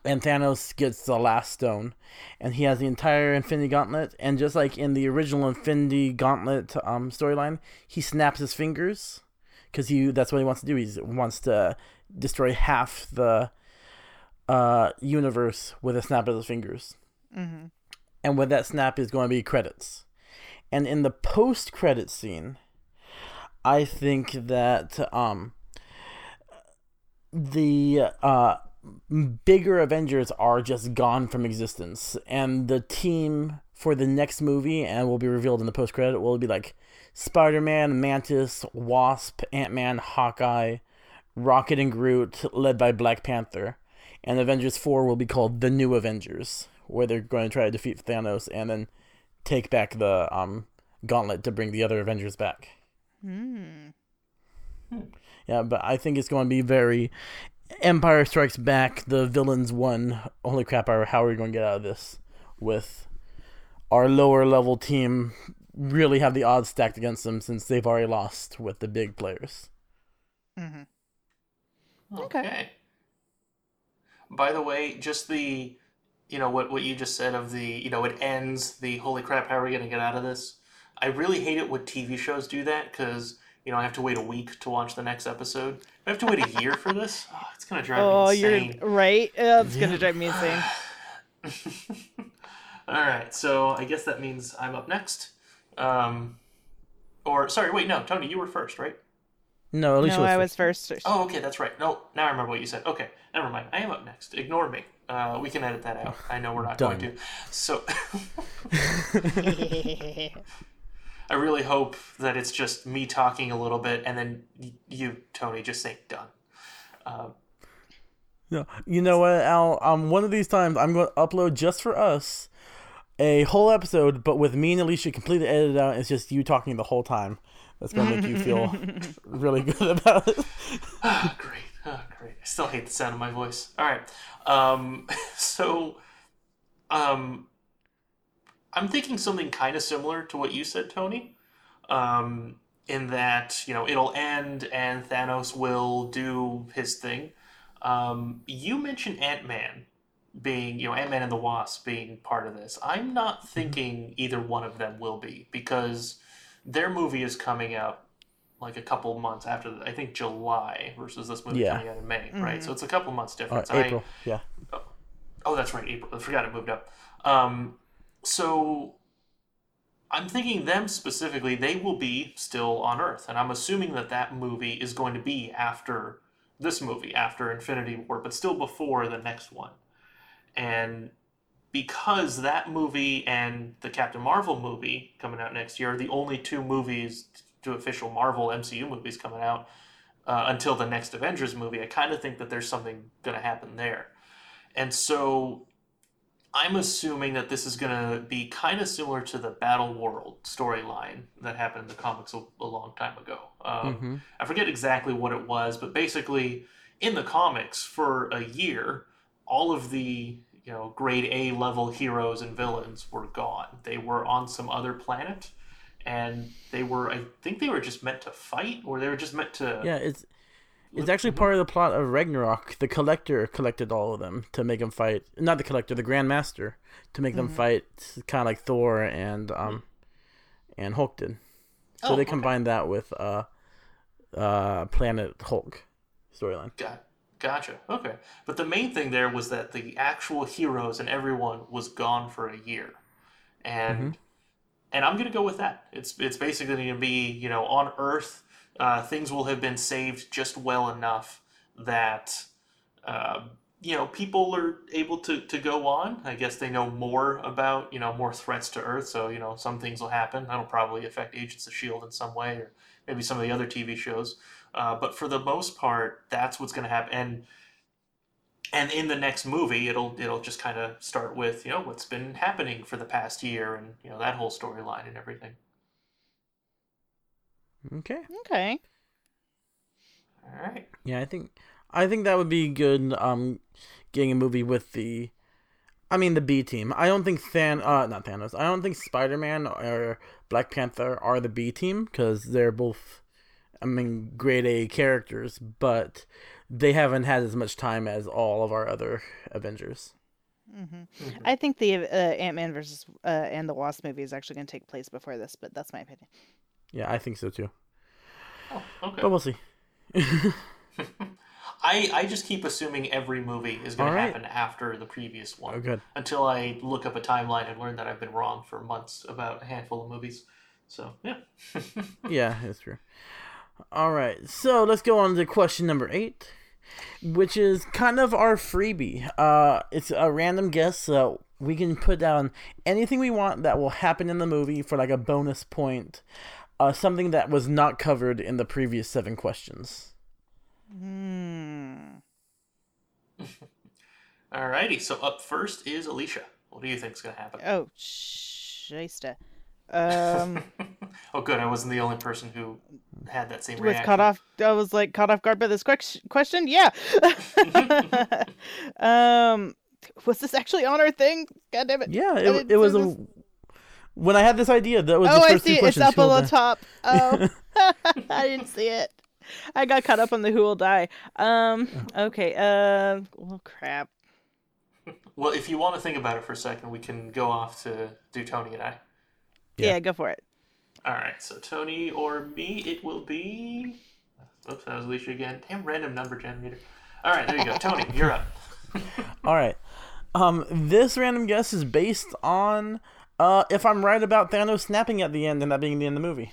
and Thanos gets the last stone, and he has the entire Infinity Gauntlet. And just like in the original Infinity Gauntlet um, storyline, he snaps his fingers because he that's what he wants to do. He wants to destroy half the uh, universe with a snap of his fingers. Mm-hmm. And with that snap is going to be credits. And in the post credit scene, I think that um, the uh, bigger Avengers are just gone from existence, and the team for the next movie, and will be revealed in the post credit, will be like Spider Man, Mantis, Wasp, Ant Man, Hawkeye, Rocket, and Groot, led by Black Panther. And Avengers 4 will be called The New Avengers, where they're going to try to defeat Thanos and then take back the um, gauntlet to bring the other Avengers back. Hmm. Yeah, but I think it's going to be very Empire Strikes Back. The villains won. Holy crap! How are we going to get out of this with our lower level team? Really have the odds stacked against them since they've already lost with the big players. Mm-hmm. Okay. okay. By the way, just the you know what what you just said of the you know it ends the holy crap how are we gonna get out of this? I really hate it when TV shows do that because you know I have to wait a week to watch the next episode. I have to wait a year for this. Oh, it's gonna drive oh, me insane. you're right. Oh, it's yeah. gonna drive me insane. All right, so I guess that means I'm up next. Um, or sorry, wait, no, Tony, you were first, right? No, at least no, was I first. was first. Oh, okay, that's right. No, now I remember what you said. Okay, never mind. I am up next. Ignore me. Uh, we can edit that out. I know we're not Done. going to. So, I really hope that it's just me talking a little bit, and then you, Tony, just say done. Uh, no, you know what, Al? Um, one of these times I'm going to upload just for us a whole episode, but with me and Alicia completely edited out. It's just you talking the whole time. That's gonna make you feel really good about it. oh, great, oh, great. I still hate the sound of my voice. All right, um, so, um, I'm thinking something kind of similar to what you said, Tony. Um, in that you know it'll end and Thanos will do his thing. Um, you mentioned Ant Man being, you know, Ant Man and the Wasp being part of this. I'm not mm-hmm. thinking either one of them will be because their movie is coming out like a couple months after the, I think July versus this movie Yeah. coming out in May, Mm-hmm. right? So it's a couple months Uh, difference. April, I, yeah. oh, that's right, April. I forgot it moved up. Um, so I'm thinking them specifically, they will be still on Earth, and I'm assuming that that movie is going to be after this movie, after Infinity War, but still before the next one. And because that movie and the Captain Marvel movie coming out next year are the only two movies, two official Marvel MCU movies coming out uh, until the next Avengers movie, I kind of think that there's something going to happen there. And so I'm assuming that this is going to be kind of similar to the Battle World storyline that happened in the comics a, a long time ago. Um, Mhm. I forget exactly what it was, but basically, in the comics, for a year, all of the you know grade A level heroes and villains were gone. They were on some other planet, and they were I think they were just meant to fight, or they were just meant to Yeah, it's it's actually part of the plot of Ragnarok. The Collector collected all of them to make them fight. Not the Collector, the Grandmaster, to make them fight, kind of like Thor and um and Hulk did. So Oh, they okay. combined that with uh uh Planet Hulk storyline. Got, gotcha. Okay. But the main thing there was that the actual heroes and everyone was gone for a year, and and I'm gonna go with that. It's it's basically gonna be you know on Earth, uh, things will have been saved just well enough that. Uh, you know, people are able to, to go on. I guess they know more about, you know, more threats to Earth. So, you know, some things will happen. That'll probably affect Agents of S.H.I.E.L.D. in some way, or maybe some of the other TV shows. Uh, but for the most part, that's what's to happen. And and in the next movie, it'll it'll just kind of start with you know what's been happening for the past year, and you know that whole storyline and everything. Okay. Okay. All right. Yeah, I think I think that would be good. Um, getting a movie with the, I mean the B team. I don't think Than uh not Thanos. I don't think Spider Man or Black Panther are the B team because they're both, I mean, grade A characters, but they haven't had as much time as all of our other Avengers. hmm I think the uh, Ant Man versus uh, and the Wasp movie is actually going to take place before this, but that's my opinion. Yeah, I think so too. Oh, okay. But we'll see. I I just keep assuming every movie is going All to happen after the previous one. Oh, good. Until I look up a timeline and learn that I've been wrong for months about a handful of movies. So yeah. Yeah, that's true. All right, so let's go on to question number eight, which is kind of our freebie. Uh, it's a random guess, so we can put down anything we want that will happen in the movie for like a bonus point. Uh, something that was not covered in the previous seven questions. Hmm. Alrighty, so up first is Alicia. What do you think's gonna happen? Oh, shysta. Um, oh, good. I wasn't the only person who had that same was reaction. caught off. I was like caught off guard by this question. Yeah. um, was this actually on our thing? God damn it. Yeah, I it, didn't it was see a. this. When I had this idea, that was Oh, the I first see two it. It's questions. up Who will on the die? top. Oh, I didn't see it. I got caught up on the who will die. Um. Okay. Uh. Well, crap. Well, if you want to think about it for a second, we can go off to do Tony and I. Yeah. Yeah. go for it. All right, so Tony or me, it will be. Oops, that was Alicia again. Damn random number generator. All right, there you go. Tony, you're up. All right. Um, this random guess is based on uh, if I'm right about Thanos snapping at the end and that being the end of the movie.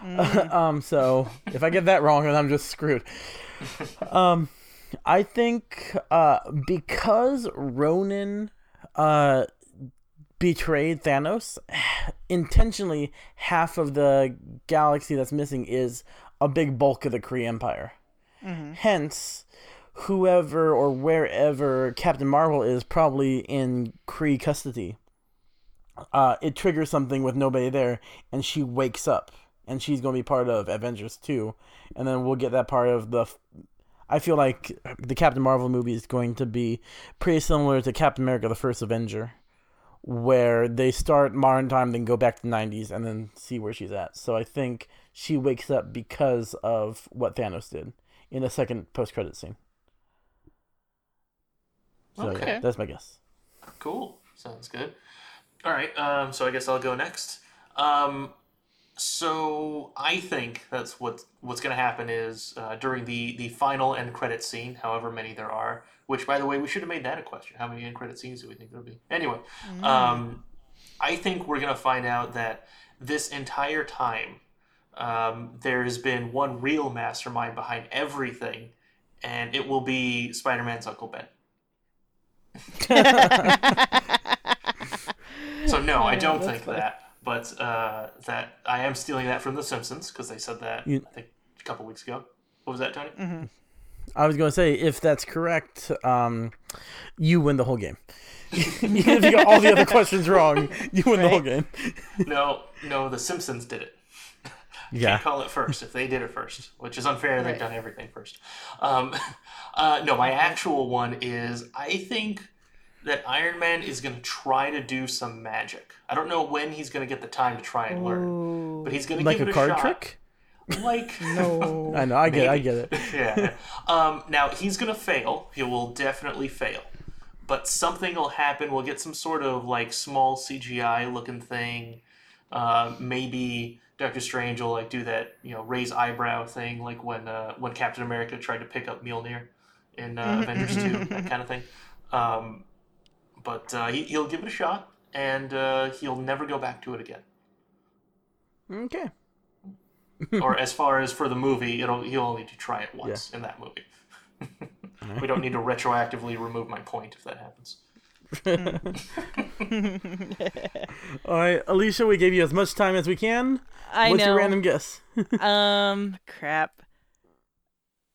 um, so if I get that wrong, then I'm just screwed. Um, I think uh, because Ronan uh, betrayed Thanos, intentionally, half of the galaxy that's missing is a big bulk of the Kree Empire. Hence, whoever or wherever Captain Marvel is probably in Kree custody. Uh, it triggers something with nobody there, and she wakes up, and she's going to be part of Avengers 2, and then we'll get that part of the. I feel like the Captain Marvel movie is going to be pretty similar to Captain America: The First Avenger, where they start modern time, then go back to the '90s, and then see where she's at. So I think she wakes up because of what Thanos did in the second post-credit scene. So Okay. yeah, that's my guess. Cool. Sounds good. All right. Um, so I guess I'll go next. Um, so I think that's what what's going to happen is uh, during the the final end credit scene, however many there are. Which, by the way, we should have made that a question. How many end credit scenes do we think there'll be? Anyway, um, I think we're going to find out that this entire time um, there has been one real mastermind behind everything, and it will be Spider Man's Uncle Ben. So no, I Oh, don't think that. But uh, that I am stealing that from The Simpsons because they said that You- I think a couple weeks ago. What was that, Tony? Mm-hmm. I was going to say, if that's correct, um, you win the whole game. If you got all the other questions wrong, you win the whole game. no, no, The Simpsons did it. Yeah. Can't call it first if they did it first, which is unfair. They've done everything first. Um, uh, no, my actual one is I think that Iron Man is going to try to do some magic. I don't know when he's going to get the time to try and learn, Ooh. but he's going to Like give a it a card shot. trick? Like No. I know, I get it, I get it. yeah. Um, now he's gonna fail. He will definitely fail. But something will happen. We'll get some sort of like small CGI looking thing. Uh, maybe Doctor Strange will like do that, you know, raise eyebrow thing, like when uh, when Captain America tried to pick up Mjolnir in uh, Avengers Two, that kind of thing. Um, but uh, he, he'll give it a shot, and uh, he'll never go back to it again. Okay. or as far as for the movie, it'll he'll only need to try it once in that movie. we don't need to retroactively remove my point if that happens. All right, Alicia, we gave you as much time as we can. I What's know. your random guess? um, crap.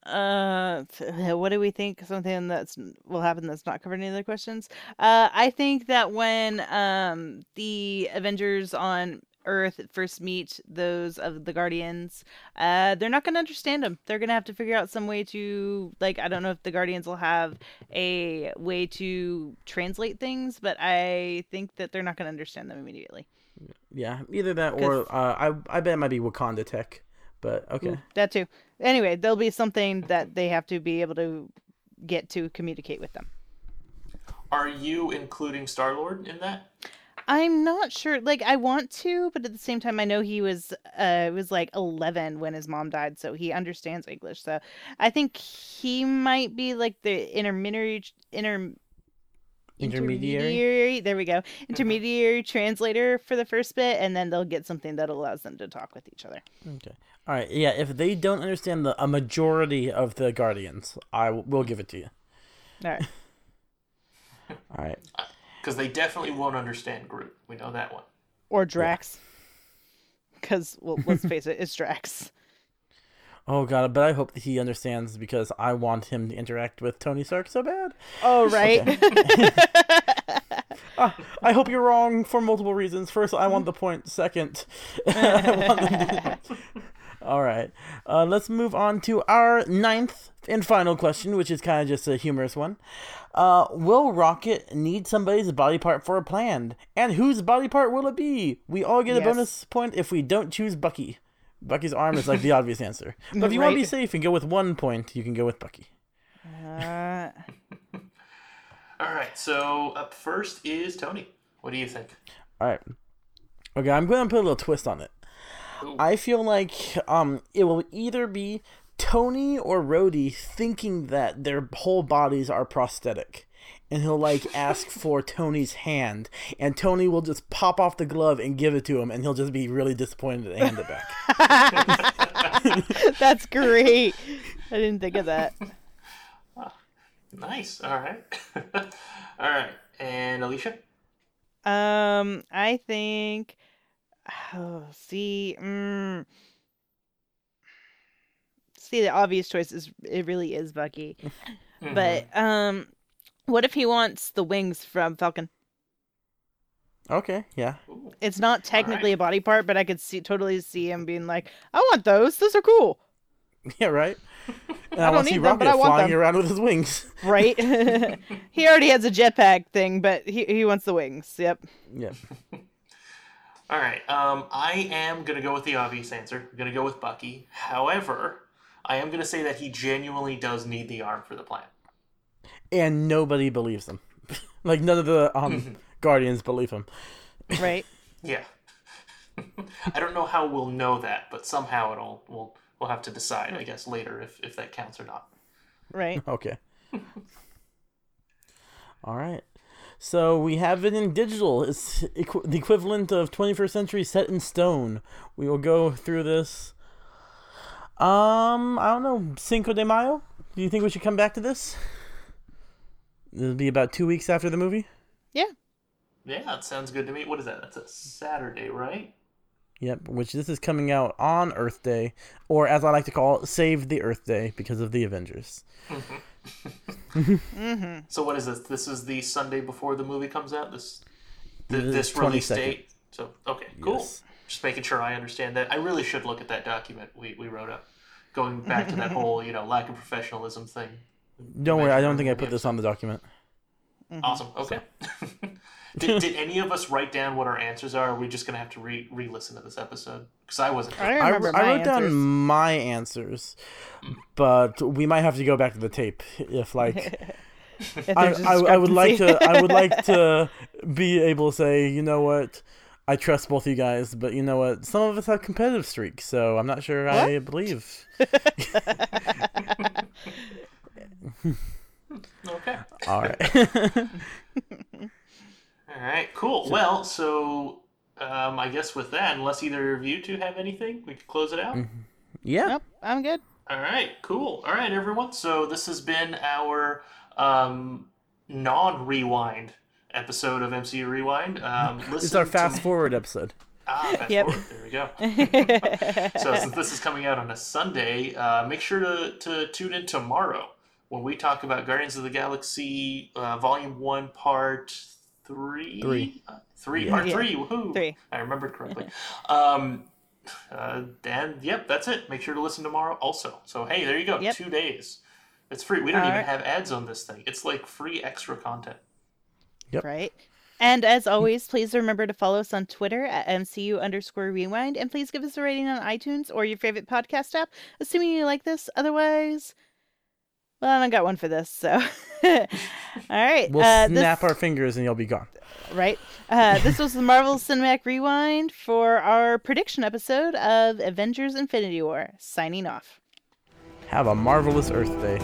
Uh, what do we think? Something that's will happen that's not covered in any other questions. Uh, I think that when um the Avengers on Earth first meet those of the Guardians, uh, they're not gonna understand them. They're gonna have to figure out some way to like. I don't know if the Guardians will have a way to translate things, but I think that they're not gonna understand them immediately. Yeah, either that or uh, I I bet it might be Wakanda tech, but okay. That too. Anyway, there'll be something that they have to be able to get to communicate with them. Are you including Star Lord in that? I'm not sure. Like I want to, but at the same time I know he was uh was like 11 when his mom died, so he understands English. So I think he might be like the intermediary inter Intermediary? intermediary- There we go. Intermediary translator for the first bit and then they'll get something that allows them to talk with each other. Okay. All right. Yeah. If they don't understand the a majority of the Guardians, I w- will give it to you. All right. All right. Because they definitely won't understand Groot. We know that one. Or Drax. Cuz well, let's face it, it's Drax. Oh god, but I hope that he understands because I want him to interact with Tony Stark so bad. Oh, right. Uh, I hope you're wrong for multiple reasons. First, I want the point. Second, I want them to- all right. Uh, let's move on to our ninth and final question, which is kind of just a humorous one. Uh, will Rocket need somebody's body part for a plan? And whose body part will it be? We all get a bonus point if we don't choose Bucky. Bucky's arm is like the obvious answer. But if you want to be safe and go with one point, you can go with Bucky. Uh, All right, so up first is Tony. What do you think? All right. Okay, I'm going to put a little twist on it. Ooh. I feel like um it will either be Tony or Rhodey thinking that their whole bodies are prosthetic. And he'll like ask for Tony's hand, and Tony will just pop off the glove and give it to him, and he'll just be really disappointed to hand it back. that's great. I didn't think of that. Nice. All right. All right. And Alicia? Um, I think. Oh, see, mm, see, the obvious choice is it really is Bucky, Mm-hmm. but um, what if he wants the wings from Falcon? Okay, yeah, Ooh. It's not technically right. a body part, but I could see totally see him being like, "I want those. Those are cool." yeah, right. And I, don't want to see need them, but Rocket I want flying them. around with his wings. Right? he already has a jetpack thing, but he he wants the wings. Yep. yeah, All right. Um, I am gonna go with the obvious answer. I'm gonna go with Bucky. However, I am gonna say that he genuinely does need the arm for the plan. and nobody believes him. like none of the um Guardians believe him. Right. Yeah. I don't know how we'll know that, but somehow it'll we'll we'll have to decide, I guess, later if if that counts or not. Right. Okay. All right. So we have it in digital. It's equi- the equivalent of 21st century set in stone. We will go through this. Um, I don't know. Cinco de Mayo. Do you think we should come back to this? It'll be about two weeks after the movie. Yeah. Yeah, that sounds good to me. What is that? That's a Saturday, right? Yep. Which this is coming out on Earth Day, or as I like to call it, Save the Earth Day because of the Avengers. Mm-hmm. Mm-hmm. So what is this? This is the Sunday before the movie comes out. This The th- this release date. So okay, cool. Yes. Just making sure I understand that. I really should look at that document we, we wrote up, going back to that whole you know lack of professionalism thing. Don't worry. I don't think I put this on the document. Awesome. Okay. Mm-hmm. did, did any of us write down what our answers are? Or are we just gonna have to re re listen to this episode? Because I wasn't. I I, remember I wrote down my answers, but we might have to go back to the tape if like If I, there's a I, I would like to. I would like to be able to say you know what I trust both you guys, but you know what some of us have competitive streaks, so I'm not sure I believe. Hmm. Okay. All right, All right. Cool. Well, so um, I guess with that, unless either of you two have anything, we can close it out. yeah, Nope, I'm good. All right, cool. All right, everyone. So this has been our um, non-rewind episode of MCU Rewind. Um, it's listen our to- fast forward episode. Ah, fast Yep. forward. There we go. so since this is coming out on a Sunday, uh, make sure to, to tune in tomorrow when we talk about Guardians of the Galaxy uh, Volume One, Part Three. Three. Uh, three. Yeah. Part Yeah. three. Woohoo! Three. I remembered correctly. um, uh, and yep, that's it. Make sure to listen tomorrow also. So hey, there you go. Yep. Two days. It's free. We don't even Alright. have ads on this thing. It's like free extra content. Yep. Right. And as always, please remember to follow us on Twitter at MCU underscore rewind. And please give us a rating on iTunes or your favorite podcast app, assuming you like this. Otherwise, well, I don't got one for this. So, all right. We'll uh, snap this, our fingers and you'll be gone. Right. Uh, this was the Marvel Cinematic Rewind for our prediction episode of Avengers Infinity War. Signing off. Have a marvelous Earth Day.